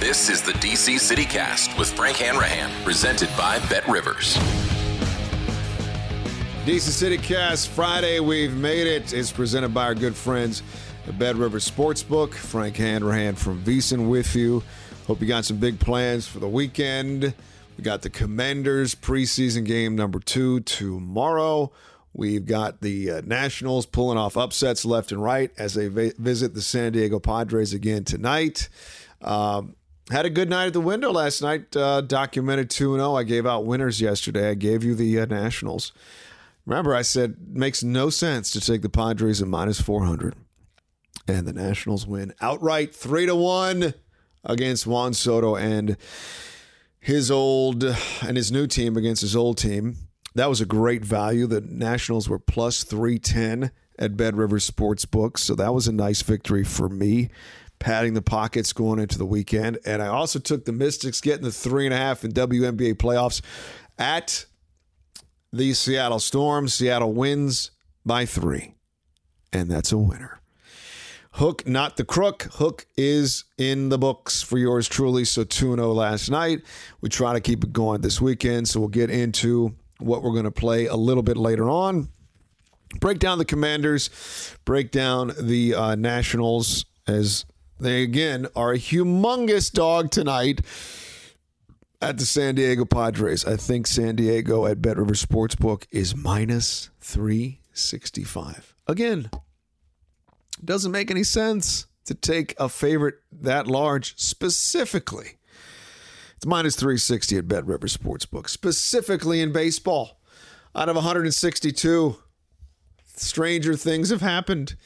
This is the DC City Cast with Frank Hanrahan, presented by Bet Rivers. DC City Cast Friday, we've made it. It's presented by our good friends at Bet Rivers Sportsbook. Frank Hanrahan from VSiN with you. Hope you got some big plans for the weekend. We got the Commanders preseason game number two tomorrow. We've got the uh, Nationals pulling off upsets left and right as they va- visit the San Diego Padres again tonight. Um, had a good night at the window last night. Uh, documented 2 0. I gave out winners yesterday. I gave you the uh, Nationals. Remember, I said makes no sense to take the Padres at minus 400. And the Nationals win outright 3 to 1 against Juan Soto and his old and his new team against his old team. That was a great value. The Nationals were plus 310 at Bet Rivers Sportsbook. So that was a nice victory for me padding the pockets going into the weekend. And I also took the Mystics getting the three and a half in WNBA playoffs at the Seattle Storm. Seattle wins by three, and that's a winner. Hook, not the crook. Hook is in the books for yours truly. So 2 0 last night. We try to keep it going this weekend. So we'll get into what we're going to play a little bit later on. Break down the Commanders, break down the uh, Nationals as they again are a humongous dog tonight at the San Diego Padres. I think San Diego at Bet River Sportsbook is minus 365. Again, doesn't make any sense to take a favorite that large specifically. It's minus 360 at Bet River Sportsbook, specifically in baseball. Out of 162, stranger things have happened.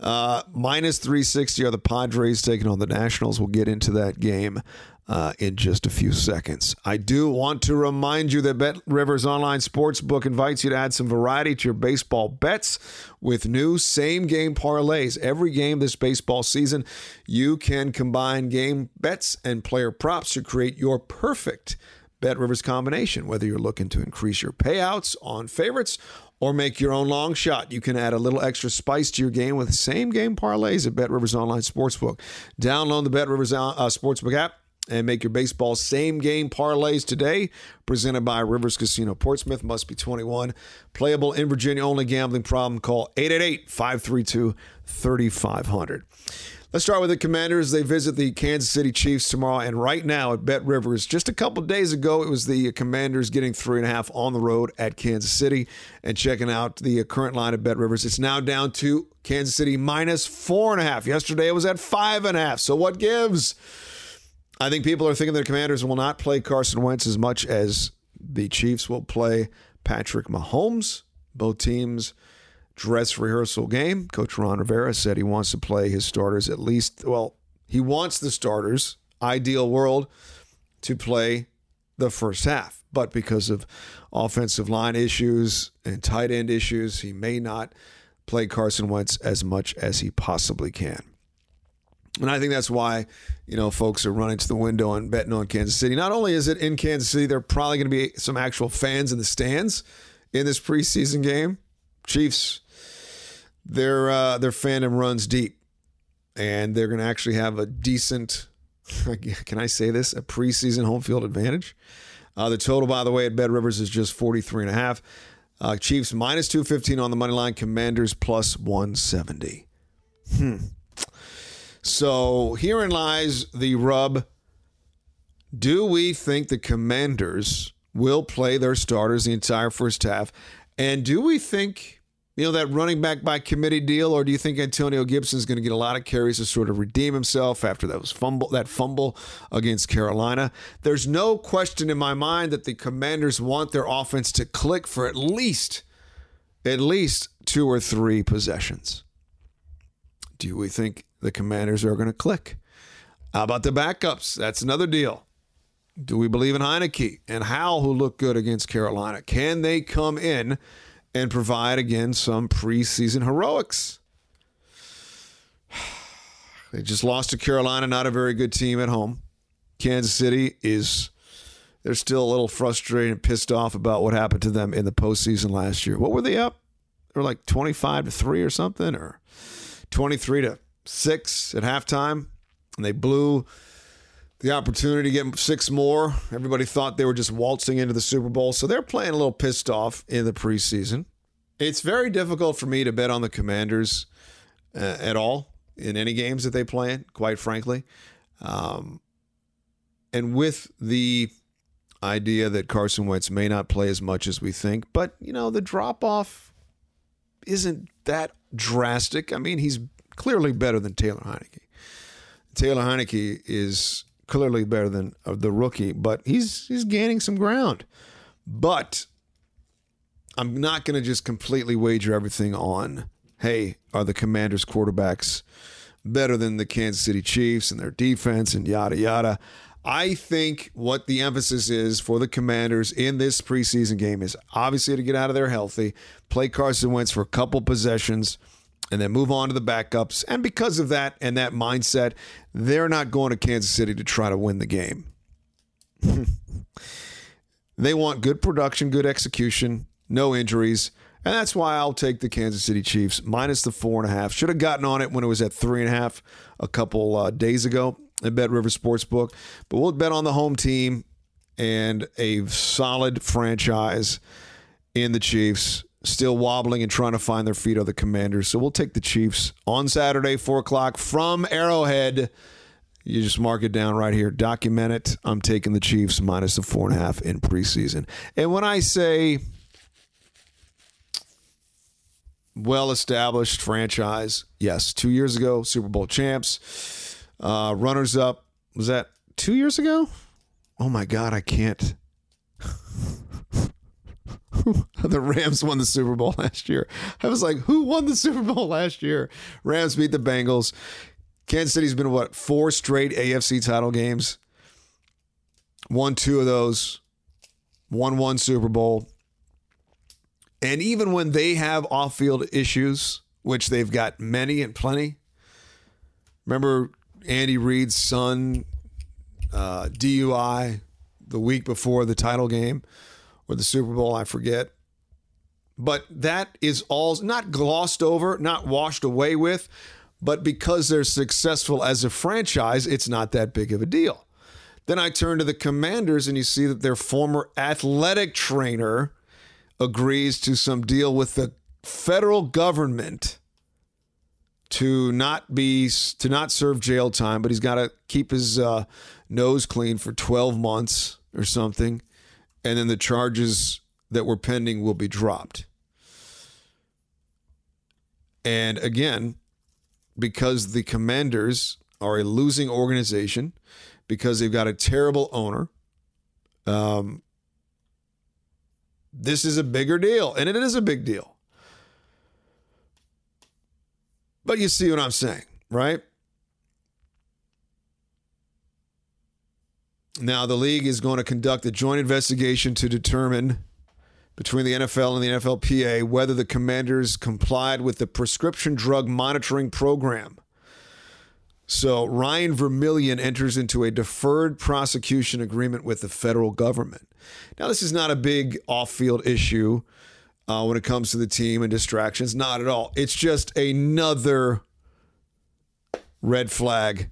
Uh, minus 360 are the Padres taking on the Nationals. We'll get into that game uh, in just a few seconds. I do want to remind you that Bet Rivers Online Sportsbook invites you to add some variety to your baseball bets with new same game parlays. Every game this baseball season, you can combine game bets and player props to create your perfect Bet Rivers combination. Whether you're looking to increase your payouts on favorites or make your own long shot. You can add a little extra spice to your game with same game parlays at Bet Rivers Online Sportsbook. Download the Bet Rivers uh, Sportsbook app and make your baseball same game parlays today. Presented by Rivers Casino Portsmouth. Must be 21. Playable in Virginia only. Gambling problem? Call 888 532 3500. Let's start with the Commanders. They visit the Kansas City Chiefs tomorrow, and right now at Bet Rivers, just a couple days ago, it was the Commanders getting three and a half on the road at Kansas City. And checking out the current line at Bet Rivers, it's now down to Kansas City minus four and a half. Yesterday it was at five and a half. So what gives? I think people are thinking the Commanders will not play Carson Wentz as much as the Chiefs will play Patrick Mahomes. Both teams dress rehearsal game. Coach Ron Rivera said he wants to play his starters at least, well, he wants the starters, ideal world, to play the first half. But because of offensive line issues and tight end issues, he may not play Carson Wentz as much as he possibly can. And I think that's why, you know, folks are running to the window and betting on Kansas City. Not only is it in Kansas City, there are probably going to be some actual fans in the stands in this preseason game. Chiefs their uh, their fandom runs deep, and they're going to actually have a decent. Can I say this? A preseason home field advantage. Uh, the total, by the way, at Bet Rivers is just 43 and a half. Uh, Chiefs minus 215 on the money line. Commanders plus 170. Hmm. So herein lies the rub. Do we think the Commanders will play their starters the entire first half? And do we think you know, that running back by committee deal, or do you think Antonio Gibson is going to get a lot of carries to sort of redeem himself after that was fumble that fumble against Carolina? There's no question in my mind that the Commanders want their offense to click for at least at least two or three possessions. Do we think the Commanders are going to click? How about the backups? That's another deal. Do we believe in Heinicke and Howell, who looked good against Carolina? Can they come in? And provide again some preseason heroics. They just lost to Carolina, not a very good team at home. Kansas City is they're still a little frustrated and pissed off about what happened to them in the postseason last year. What were they up? They were like 25 to 3 or something, or 23 to 6 at halftime. And they blew the opportunity to get six more. Everybody thought they were just waltzing into the Super Bowl. So they're playing a little pissed off in the preseason. It's very difficult for me to bet on the Commanders uh, at all in any games that they play in, quite frankly. Um, and with the idea that Carson Wentz may not play as much as we think, but, you know, the drop off isn't that drastic. I mean, he's clearly better than Taylor Heinicke. Taylor Heinicke is clearly better than the rookie, but he's he's gaining some ground. But I'm not going to just completely wager everything on, hey, are the Commanders quarterbacks better than the Kansas City Chiefs and their defense and yada yada. I think what the emphasis is for the Commanders in this preseason game is obviously to get out of there healthy, play Carson Wentz for a couple possessions, and then move on to the backups. And because of that and that mindset, they're not going to Kansas City to try to win the game. they want good production, good execution, no injuries. And that's why I'll take the Kansas City Chiefs minus the four and a half. Should have gotten on it when it was at three and a half a couple uh, days ago at Bet River Sportsbook. But we'll bet on the home team and a solid franchise in the Chiefs still wobbling and trying to find their feet are the Commanders. So we'll take the Chiefs on Saturday, 4 o'clock from Arrowhead. You just mark it down right here, document it. I'm taking the Chiefs minus the four and a half in preseason. And when I say well established franchise, yes, two years ago, Super Bowl champs, uh, runners up. Was that two years ago? Oh my God, I can't. the Rams won the Super Bowl last year. I was like, who won the Super Bowl last year? Rams beat the Bengals. Kansas City's been what four straight AFC title games. Won two of those. Won one Super Bowl. And even when they have off-field issues, which they've got many and plenty. Remember Andy Reid's son uh, DUI the week before the title game or the Super Bowl, I forget. But that is all not glossed over, not washed away with, but because they're successful as a franchise, it's not that big of a deal. Then I turn to the Commanders and you see that their former athletic trainer agrees to some deal with the federal government to not be to not serve jail time, but he's got to keep his uh, nose clean for 12 months or something, and then the charges that were pending will be dropped. And again, because the Commanders are a losing organization, because they've got a terrible owner, um, this is a bigger deal, and it is a big deal. But you see what I'm saying, right? Now, the league is going to conduct a joint investigation to determine between the NFL and the NFLPA whether the commanders complied with the prescription drug monitoring program. So, Ryan Vermillion enters into a deferred prosecution agreement with the federal government. Now, this is not a big off field issue uh, when it comes to the team and distractions. Not at all. It's just another red flag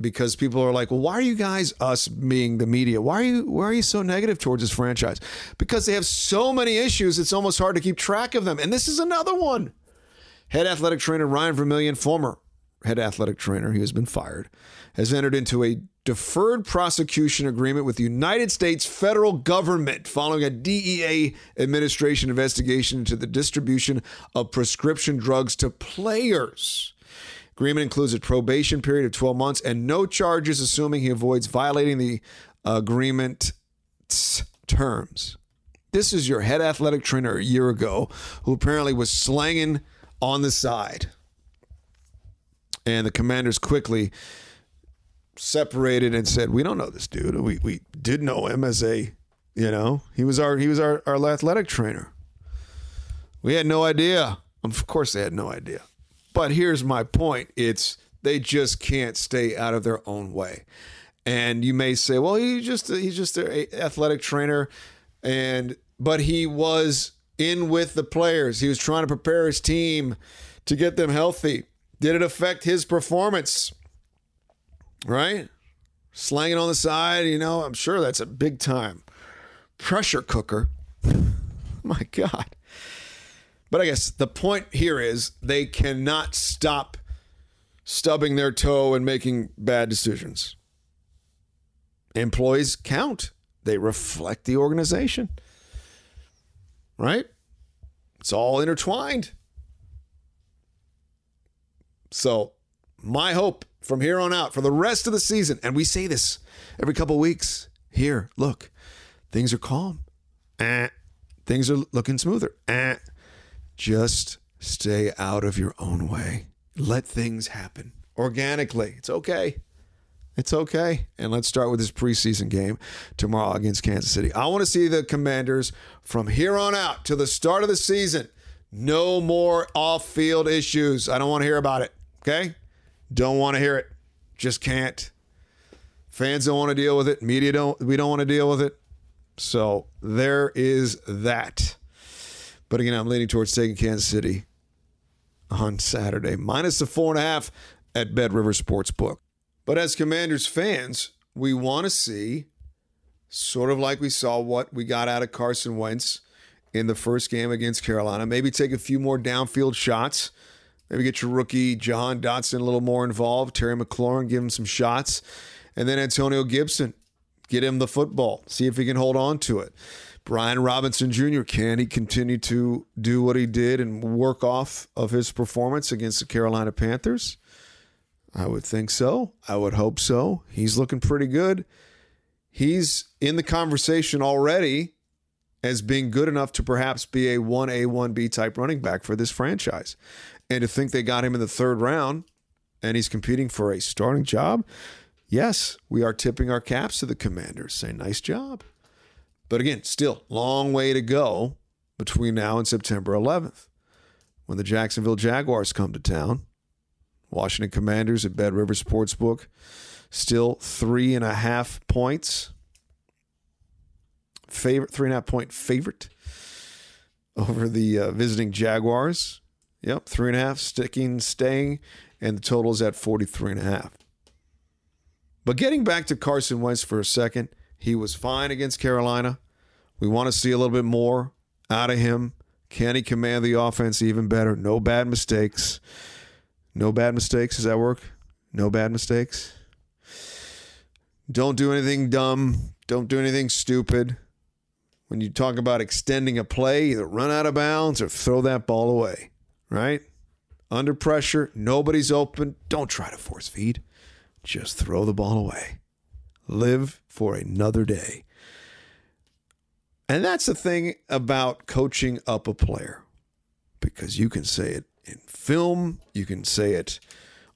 because people are like, well, why are you guys, us being the media, why are you why are you so negative towards this franchise? Because they have so many issues, it's almost hard to keep track of them. And this is another one. Head athletic trainer Ryan Vermillion, former head athletic trainer, he has been fired, has entered into a deferred prosecution agreement with the United States federal government following a DEA administration investigation into the distribution of prescription drugs to players. Agreement includes a probation period of 12 months and no charges, assuming he avoids violating the agreement's terms. This is your head athletic trainer a year ago who apparently was slanging on the side. And the commanders quickly separated and said, "We don't know this dude. We we did know him as a, you know, he was our he was our, our athletic trainer. We had no idea. Of course, they had no idea. But here's my point: it's they just can't stay out of their own way. And you may say, "Well, he just he's just an athletic trainer," and but he was in with the players. He was trying to prepare his team to get them healthy. Did it affect his performance? Right? Slanging on the side, you know, I'm sure that's a big time pressure cooker. My God. But I guess the point here is they cannot stop stubbing their toe and making bad decisions. Employees count, they reflect the organization. Right? It's all intertwined. So, my hope from here on out for the rest of the season, and we say this every couple weeks here, look, things are calm. Eh, things are looking smoother. Eh, just stay out of your own way. Let things happen organically. It's okay. It's okay. And let's start with this preseason game tomorrow against Kansas City. I want to see the Commanders from here on out to the start of the season. No more off field issues. I don't want to hear about it. Okay? Don't want to hear it. Just can't. Fans don't want to deal with it. Media don't. We don't want to deal with it. So there is that. But again, I'm leaning towards taking Kansas City on Saturday, minus the four and a half at Bet River Sportsbook. But as Commanders fans, we want to see sort of like we saw what we got out of Carson Wentz in the first game against Carolina. Maybe take a few more downfield shots Maybe get your rookie Jahan Dotson a little more involved. Terry McLaurin, give him some shots. And then Antonio Gibson, get him the football. See if he can hold on to it. Brian Robinson Jr., can he continue to do what he did and work off of his performance against the Carolina Panthers? I would think so. I would hope so. He's looking pretty good. He's in the conversation already as being good enough to perhaps be a 1A, 1B type running back for this franchise. And to think they got him in the third round and he's competing for a starting job, yes, we are tipping our caps to the commanders, Say, nice job. But again, still, long way to go between now and September 11th when the Jacksonville Jaguars come to town. Washington Commanders at Bet River Sportsbook, still three and a half points. Favorite, three and a half point favorite over the uh, visiting Jaguars. Yep, three and a half, sticking, staying, and the total is at 43 and a half. But getting back to Carson Wentz for a second, he was fine against Carolina. We want to see a little bit more out of him. Can he command the offense even better? No bad mistakes. No bad mistakes. Does that work? No bad mistakes. Don't do anything dumb. Don't do anything stupid. When you talk about extending a play, either run out of bounds or throw that ball away, right? Under pressure, nobody's open. Don't try to force feed. Just throw the ball away. Live for another day. And that's the thing about coaching up a player because you can say it in film, you can say it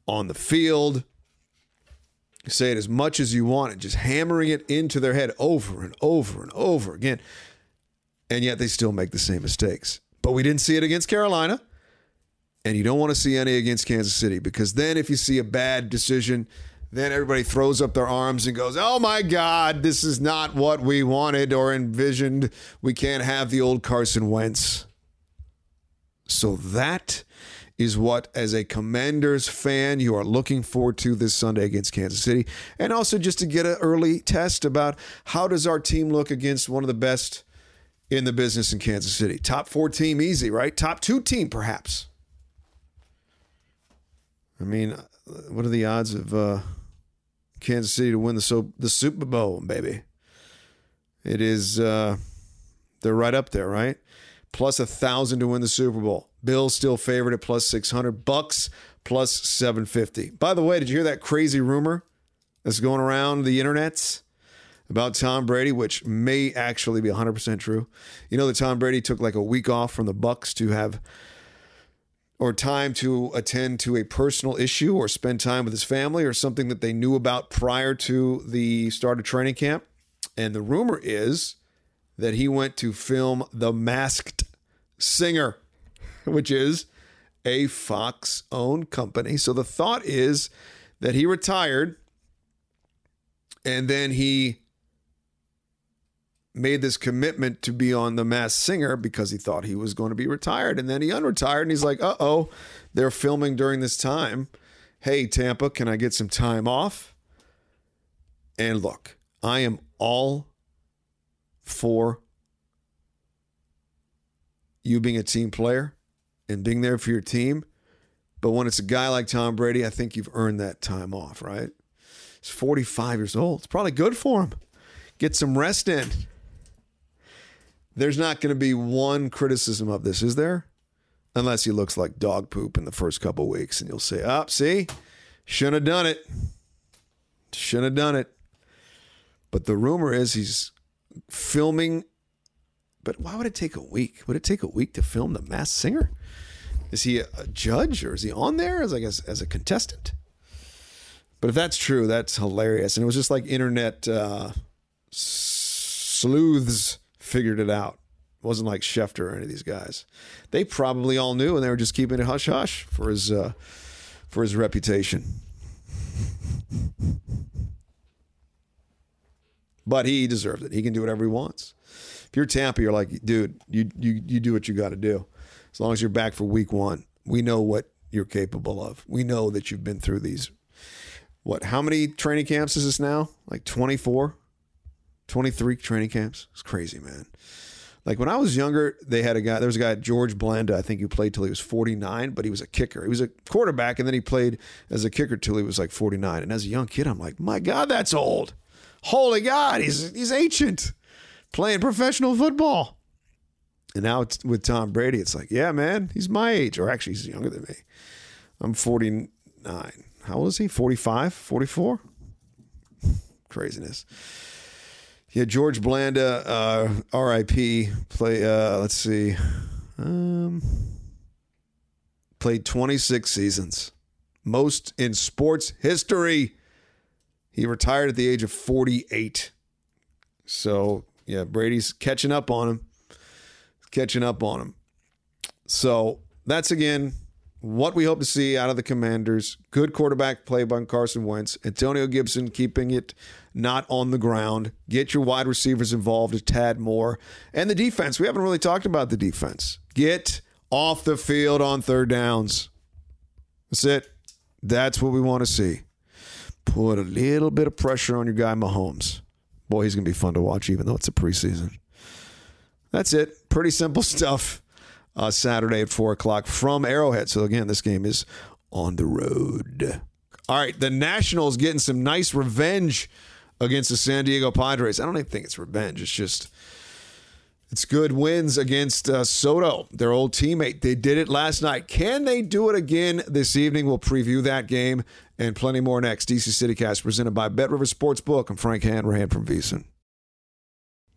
on the field, say it as much as you want, and just hammering it into their head over and over and over again. And yet they still make the same mistakes. But we didn't see it against Carolina. And you don't want to see any against Kansas City because then if you see a bad decision, then everybody throws up their arms and goes, Oh my God, this is not what we wanted or envisioned. We can't have the old Carson Wentz. So that is what, as a Commanders fan, you are looking forward to this Sunday against Kansas City. And also just to get an early test about how does our team look against one of the best in the business in Kansas City. Top four team, easy, right? Top two team, perhaps. I mean, what are the odds of uh, Kansas City to win the so the Super Bowl, baby? It is uh, they're right up there, right? Plus a thousand to win the Super Bowl. Bills still favored at plus six hundred. Bucks plus seven fifty. By the way, did you hear that crazy rumor that's going around the internets? about Tom Brady, which may actually be 100% true. You know that Tom Brady took like a week off from the Bucks to have or time to attend to a personal issue or spend time with his family or something that they knew about prior to the start of training camp. And the rumor is that he went to film The Masked Singer, which is a Fox owned company. So the thought is that he retired and then he made this commitment to be on the Masked Singer because he thought he was going to be retired. And then he unretired and he's like, uh oh, they're filming during this time. Hey, Tampa, can I get some time off? And look, I am all for you being a team player and being there for your team. But when it's a guy like Tom Brady, I think you've earned that time off, right? He's 45 years old. It's probably good for him. Get some rest in. There's not going to be one criticism of this, is there? Unless he looks like dog poop in the first couple weeks, and you'll say, "Up, oh, see, shouldn't have done it. Shouldn't have done it." But the rumor is he's filming. But why would it take a week? Would it take a week to film the Masked Singer? Is he a judge or is he on there as like as, as a contestant? But if that's true, that's hilarious. And it was just like internet uh, sleuths figured it out. It wasn't like Schefter or any of these guys. They probably all knew, and they were just keeping it hush hush for his uh, for his reputation. but he deserves it. He can do whatever he wants. If you're Tampa, you're like, dude, you you you do what you got to do. As long as you're back for week one, we know what you're capable of. We know that you've been through these. What? How many training camps is this now? Like 24. 23 training camps. It's crazy, man. Like when I was younger, they had a guy, there was a guy, George Blanda, I think, who played till he was 49, but he was a kicker. He was a quarterback, and then he played as a kicker till he was like 49. And as a young kid, I'm like, my God, that's old. Holy God, he's, he's ancient playing professional football. And now with Tom Brady, it's like, yeah, man, he's my age, or actually, he's younger than me. I'm 49. How old is he? 45, 44? Craziness. Yeah, George Blanda, uh, R.I.P. Play. Uh, let's see, um, played 26 seasons, most in sports history. He retired at the age of 48. So yeah, Brady's catching up on him. Catching up on him. So that's again what we hope to see out of the Commanders. Good quarterback play by Carson Wentz. Antonio Gibson keeping it not on the ground. Get your wide receivers involved a tad more. And the defense. We haven't really talked about the defense. Get off the field on third downs. That's it. That's what we want to see. Put a little bit of pressure on your guy, Mahomes. Boy, he's going to be fun to watch, even though it's a preseason. That's it. Pretty simple stuff uh, Saturday at 4 o'clock from Arrowhead. So, again, this game is on the road. All right, the Nationals getting some nice revenge against the San Diego Padres. I don't even think it's revenge. It's just it's good wins against uh, Soto, their old teammate. They did it last night. Can they do it again this evening? We'll preview that game and plenty more next. DC CityCast presented by Bet River Sportsbook. I'm Frank Hanrahan from VSiN.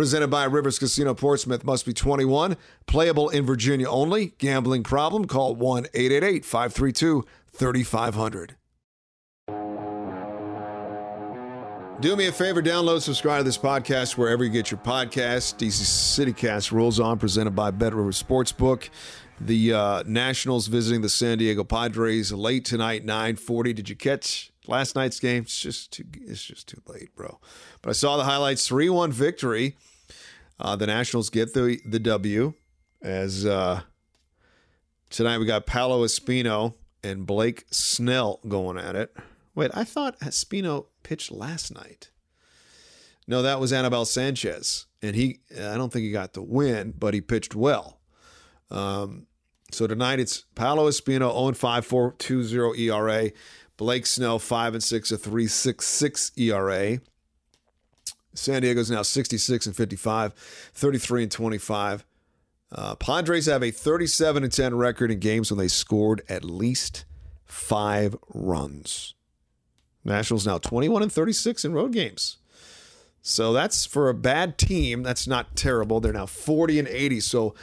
Presented by Rivers Casino Portsmouth. Must be 21. Playable in Virginia only. Gambling problem? Call 1 888 532 3500. Do me a favor, download, subscribe to this podcast wherever you get your podcasts. DC CityCast rolls on, presented by Bet River Sportsbook. The uh, Nationals visiting the San Diego Padres late tonight, 9:40. Did you catch last night's game? It's just too. It's just too late, bro. But I saw the highlights. Three-one victory. Uh, the Nationals get the the W. As uh, tonight we got Paolo Espino and Blake Snell going at it. Wait, I thought Espino pitched last night. No, that was Anibal Sanchez, and he. I don't think he got the win, but he pitched well. Um, so tonight it's Paolo Espino 0 5 4 2 0 ERA. Blake Snell 5 and 6 a 3 6 6 ERA. San Diego's now 66 and 55, 33 and 25. Uh, Padres have a 37 and 10 record in games when they scored at least five runs. Nationals now 21 and 36 in road games. So that's for a bad team. That's not terrible. They're now 40 and 80. So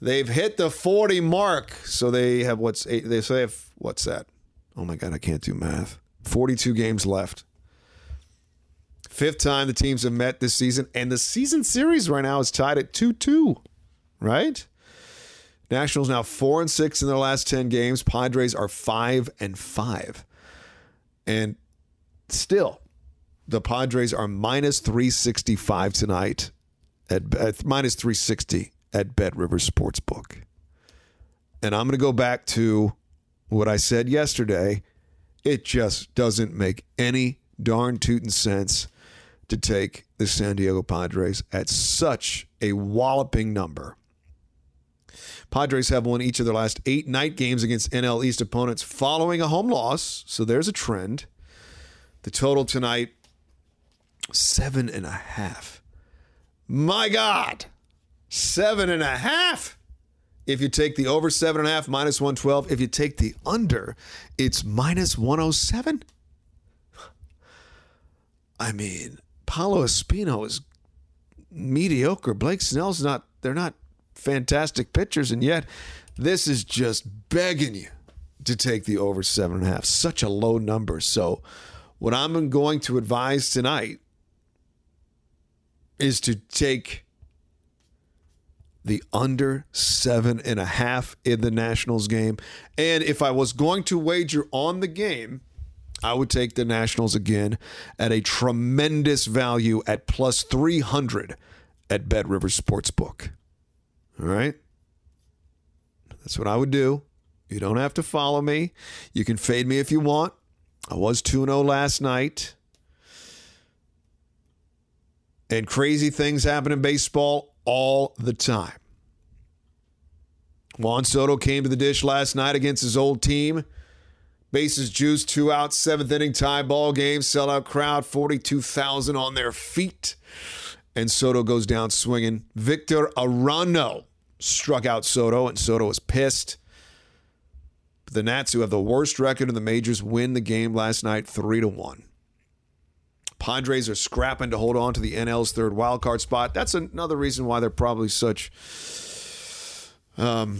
they've hit the 40 mark. So they have what's eight, they say have what's that? Oh my god, I can't do math. 42 games left. Fifth time the teams have met this season, and the season series right now is tied at 2 2, right? Nationals now 4 and 6 in their last 10 games. Padres are 5 and 5. And still, the Padres are minus 365 tonight at, at minus 360 at Bet River Sportsbook. And I'm going to go back to what I said yesterday. It just doesn't make any darn tootin' sense to take the San Diego Padres at such a walloping number. Padres have won each of their last eight night games against NL East opponents following a home loss. So there's a trend. The total tonight, seven and a half. My God, seven and a half. If you take the over seven and a half, minus 112. If you take the under, it's minus 107. I mean, Paolo Espino is mediocre. Blake Snell's not, they're not fantastic pitchers, and yet this is just begging you to take the over seven and a half. Such a low number. So, what I'm going to advise tonight is to take the under seven and a half in the Nationals game. And if I was going to wager on the game, I would take the Nationals again at a tremendous value at plus 300 at Bet River Sportsbook. All right? That's what I would do. You don't have to follow me. You can fade me if you want. I was 2 0 last night. And crazy things happen in baseball all the time. Juan Soto came to the dish last night against his old team. Bases juiced, two out, seventh inning tie ball game, sellout crowd, 42,000 on their feet. And Soto goes down swinging. Victor Arano struck out Soto, and Soto was pissed. But The Nats, who have the worst record in the majors, win the game last night 3 to 1. Padres are scrapping to hold on to the NL's third wild card spot. That's another reason why they're probably such um,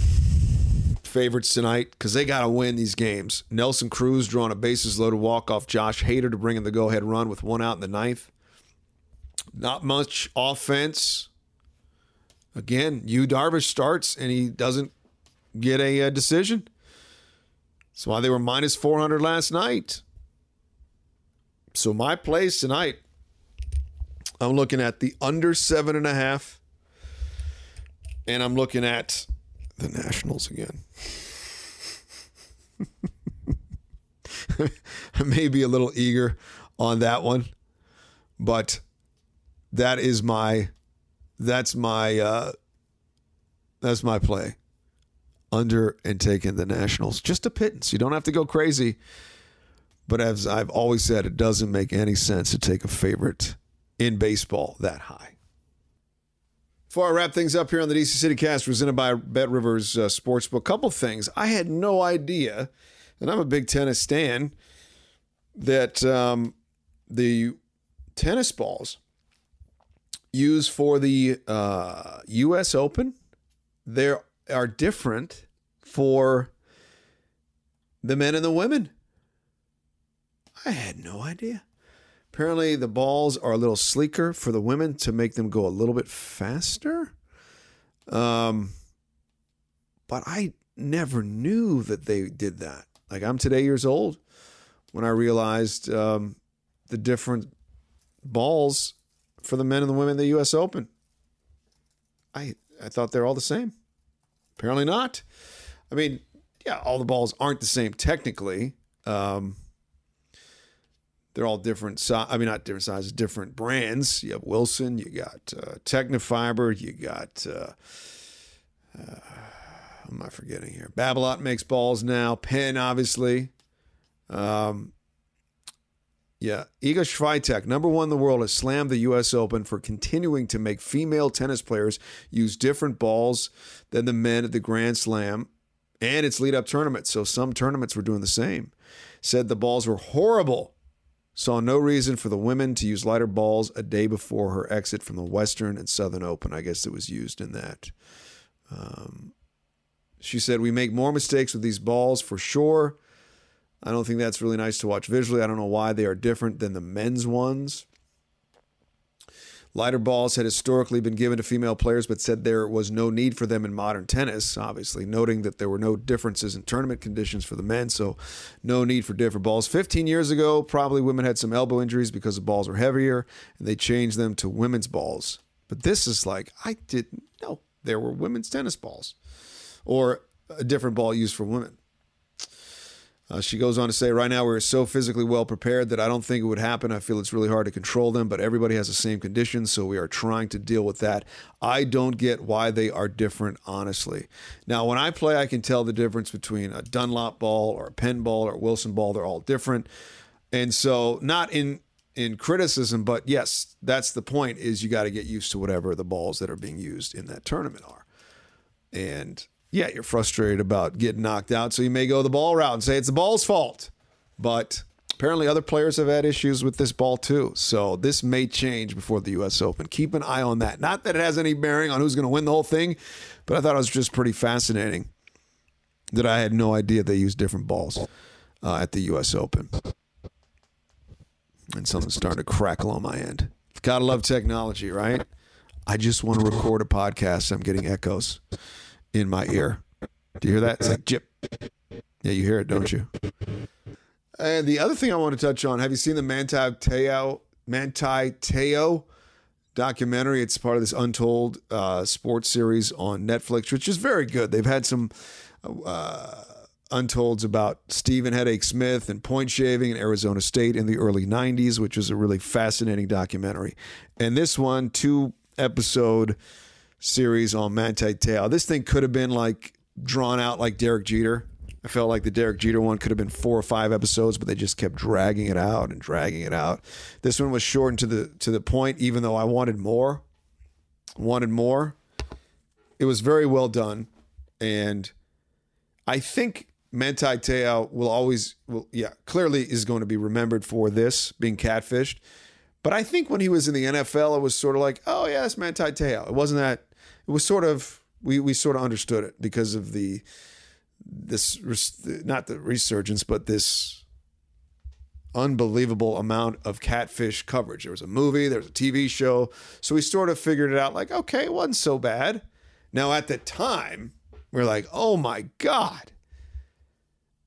favorites tonight because they got to win these games. Nelson Cruz drawing a bases loaded walk off Josh Hader to bring in the go ahead run with one out in the ninth. Not much offense. Again, Yu Darvish starts and he doesn't get a, a decision. That's why they were minus 400 last night. So my plays tonight, I'm looking at the under seven and a half, and I'm looking at the Nationals again. I may be a little eager on that one, but that is my that's my uh that's my play. Under and taking the Nationals. Just a pittance. You don't have to go crazy. But as I've always said, it doesn't make any sense to take a favorite in baseball that high. Before I wrap things up here on the DC City Cast, presented by Bet Rivers uh, Sportsbook, a couple things. I had no idea, and I'm a big tennis stan, that um, the tennis balls used for the uh, U.S. Open there are different for the men and the women. I had no idea. Apparently, the balls are a little sleeker for the women to make them go a little bit faster. Um, but I never knew that they did that. Like I'm today years old when I realized um, the different balls for the men and the women in the U.S. Open. I I thought they're all the same. Apparently not. I mean, yeah, all the balls aren't the same technically. Um, they're all different. Si- I mean, not different sizes, different brands. You have Wilson, you got uh, Tecnifibre, you got. Uh, uh, am I forgetting here? Babolat makes balls now. Penn, obviously. Um, yeah, Iga Swiatek, number one in the world, has slammed the U.S. Open for continuing to make female tennis players use different balls than the men at the Grand Slam and its lead-up tournaments. So some tournaments were doing the same. Said the balls were horrible. Saw no reason for the women to use lighter balls a day before her exit from the Western and Southern Open. I guess it was used in that. Um, she said, We make more mistakes with these balls for sure. I don't think that's really nice to watch visually. I don't know why they are different than the men's ones. Lighter balls had historically been given to female players, but said there was no need for them in modern tennis, obviously, noting that there were no differences in tournament conditions for the men, so no need for different balls. 15 years ago, probably women had some elbow injuries because the balls were heavier, and they changed them to women's balls. But this is like, I didn't know there were women's tennis balls or a different ball used for women. Uh, she goes on to say, right now we're so physically well prepared that I don't think it would happen. I feel it's really hard to control them, but everybody has the same conditions, so we are trying to deal with that. I don't get why they are different, honestly. Now, when I play, I can tell the difference between a Dunlop ball or a Penn ball or a Wilson ball. They're all different. And so, not in in criticism, but yes, that's the point is you got to get used to whatever the balls that are being used in that tournament are. And yeah, you're frustrated about getting knocked out, so you may go the ball route and say it's the ball's fault. But apparently, other players have had issues with this ball too. So this may change before the U.S. Open. Keep an eye on that. Not that it has any bearing on who's going to win the whole thing, but I thought it was just pretty fascinating that I had no idea they use different balls uh, at the U.S. Open. And something's starting to crackle on my end. Gotta love technology, right? I just want to record a podcast. I'm getting echoes in my ear. Do you hear that? It's like jip. Yeah, you hear it, don't you? And the other thing I want to touch on, have you seen the Manti Te'o Manti Te'o documentary? It's part of this Untold uh, sports series on Netflix, which is very good. They've had some uh, Untolds about Stevin Hedake Smith and point shaving in Arizona State in the early 90s, which was a really fascinating documentary. And this one, two episode series on Manti Te'o. This thing could have been like drawn out like Derek Jeter. I felt like the Derek Jeter one could have been four or five episodes, but they just kept dragging it out and dragging it out. This one was shortened to the to the point, even though I wanted more. Wanted more. It was very well done, and I think Manti Te'o will always, will yeah, clearly is going to be remembered for this being catfished. But I think when he was in the NFL, it was sort of like, oh yeah, it's Manti Te'o. It wasn't that. It was sort of we we sort of understood it because of the this not the resurgence, but this unbelievable amount of catfish coverage. There was a movie, there was a TV show, so we sort of figured it out. Like, okay, it wasn't so bad. Now at the time, we we're like, oh my god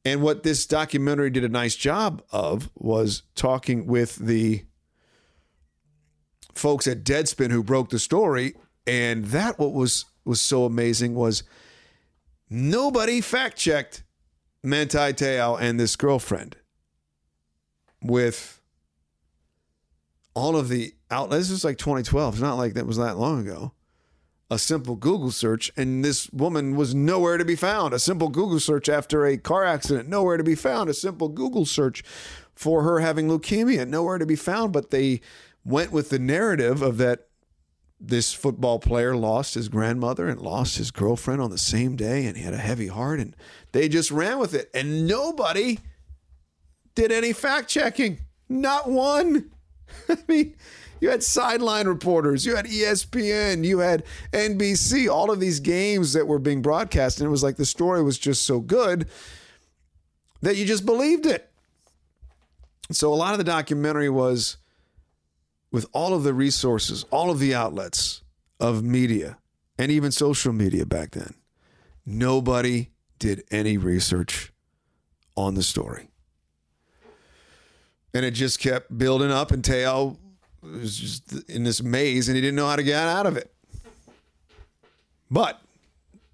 And what this documentary did a nice job of was talking with the folks at Deadspin who broke the story. And that what was was so amazing was nobody fact checked Manti Te'o and this girlfriend with all of the outlets. This was like 2012. It's not like that was that long ago. A simple Google search, and this woman was nowhere to be found. A simple Google search after a car accident, nowhere to be found. A simple Google search for her having leukemia, nowhere to be found. But they went with the narrative of that this football player lost his grandmother and lost his girlfriend on the same day, and he had a heavy heart, and they just ran with it. And nobody did any fact checking. Not one. I mean, you had sideline reporters, you had ESPN, you had NBC, all of these games that were being broadcast. And it was like the story was just so good that you just believed it. So a lot of the documentary was with all of the resources, all of the outlets of media, and even social media back then. Nobody did any research on the story and it just kept building up. And Te'o was just in this maze, and he didn't know how to get out of it. But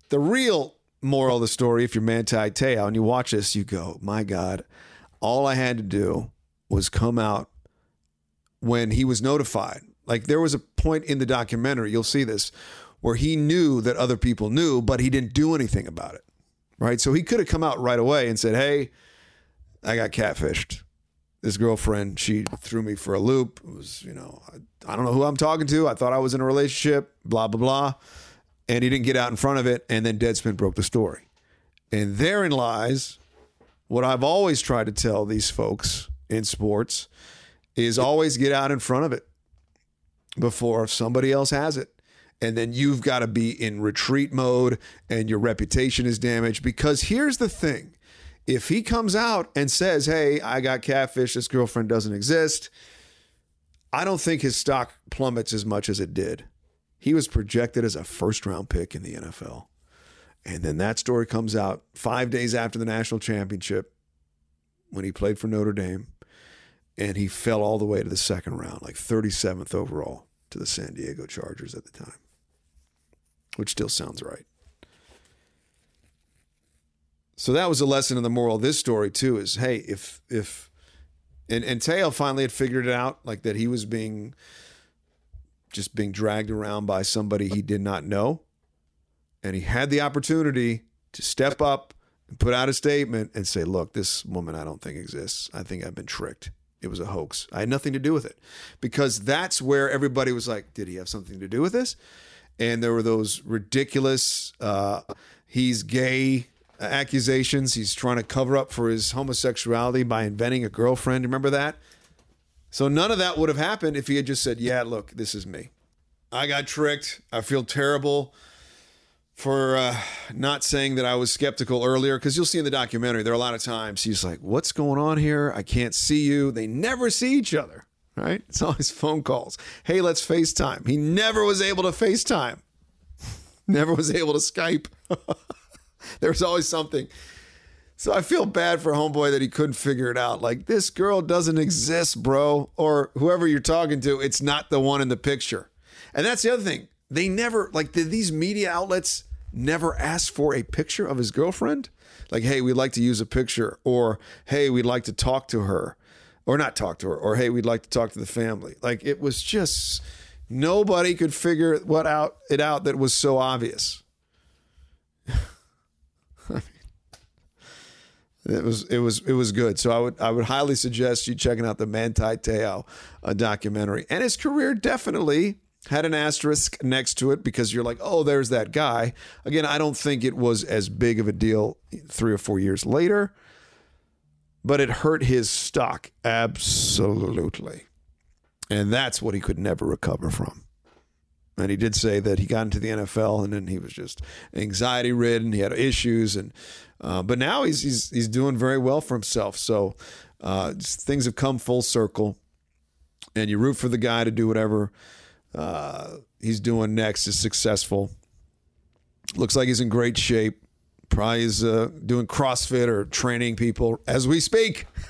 the real moral of the story, if you're Manti Te'o and you watch this, you go, "My God, all I had to do was come out when he was notified." Like there was a point in the documentary, you'll see this, where he knew that other people knew, but he didn't do anything about it. Right? So he could have come out right away and said, "Hey, I got catfished." this girlfriend, she threw me for a loop. It was, you know, I, I, don't know who I'm talking to. I thought I was in a relationship, blah, blah, blah. And he didn't get out in front of it. And then Deadspin broke the story. And therein lies what I've always tried to tell these folks in sports is always get out in front of it before somebody else has it. And then you've got to be in retreat mode and your reputation is damaged. Because here's the thing if he comes out and says, "Hey, I got catfish. This girlfriend doesn't exist," I don't think his stock plummets as much as it did. He was projected as a first round pick in the NFL. And then that story comes out five days after the national championship when he played for Notre Dame. And he fell all the way to the second round, like 37th overall to the San Diego Chargers at the time, which still sounds right. So that was a lesson in the moral of this story too. Is hey, if if and and Te'o finally had figured it out, like that he was being just being dragged around by somebody he did not know, and he had the opportunity to step up and put out a statement and say, "Look, this woman I don't think exists. I think I've been tricked. It was a hoax. I had nothing to do with it," because that's where everybody was like, "Did he have something to do with this?" And there were those ridiculous. Uh, he's gay accusations. He's trying to cover up for his homosexuality by inventing a girlfriend. Remember that? So none of that would have happened if he had just said, "Yeah, look, this is me. I got tricked. I feel terrible." For uh, not saying that I was skeptical earlier because you'll see in the documentary there are a lot of times he's like, "What's going on here? I can't see you." They never see each other, right? It's always phone calls. Hey, let's FaceTime. He never was able to FaceTime. Never was able to Skype. There's always something. So I feel bad for homeboy that he couldn't figure it out. Like this girl doesn't exist, bro, or whoever you're talking to, it's not the one in the picture. And that's the other thing. They never like did these media outlets never asked for a picture of his girlfriend? Like, hey, we'd like to use a picture, or hey, we'd like to talk to her, or not talk to her, or hey, we'd like to talk to the family. Like it was just nobody could figure what out it out that was so obvious. It was it was it was good. So I would I would highly suggest you checking out the Manti Te'o uh, documentary. And his career definitely had an asterisk next to it because you're like, oh, there's that guy. Again, I don't think it was as big of a deal three or four years later, but it hurt his stock absolutely, and that's what he could never recover from. And he did say that he got into the NFL and then he was just anxiety ridden. He had issues, and uh, but now he's he's he's doing very well for himself. So uh, things have come full circle, and you root for the guy to do whatever uh, he's doing next is successful. Looks like he's in great shape. Probably is uh, doing CrossFit or training people as we speak.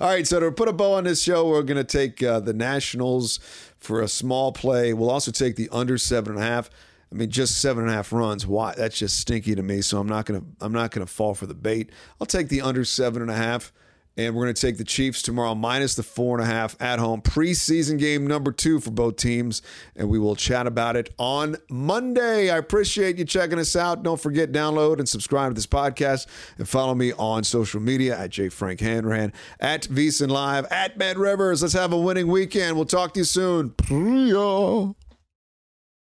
All right, so to put a bow on this show, we're going to take uh, the Nationals for a small play. We'll also take the under seven and a half. I mean, just seven and a half runs. Why? That's just stinky to me. So I'm not gonna I'm not gonna fall for the bait. I'll take the under seven and a half. And we're going to take the Chiefs tomorrow minus the four and a half at home. Preseason game number two for both teams. And we will chat about it on Monday. I appreciate you checking us out. Don't forget, download and subscribe to this podcast and follow me on social media at J. Frank Hanrahan, at VSiN Live, at Bet Rivers. Let's have a winning weekend. We'll talk to you soon.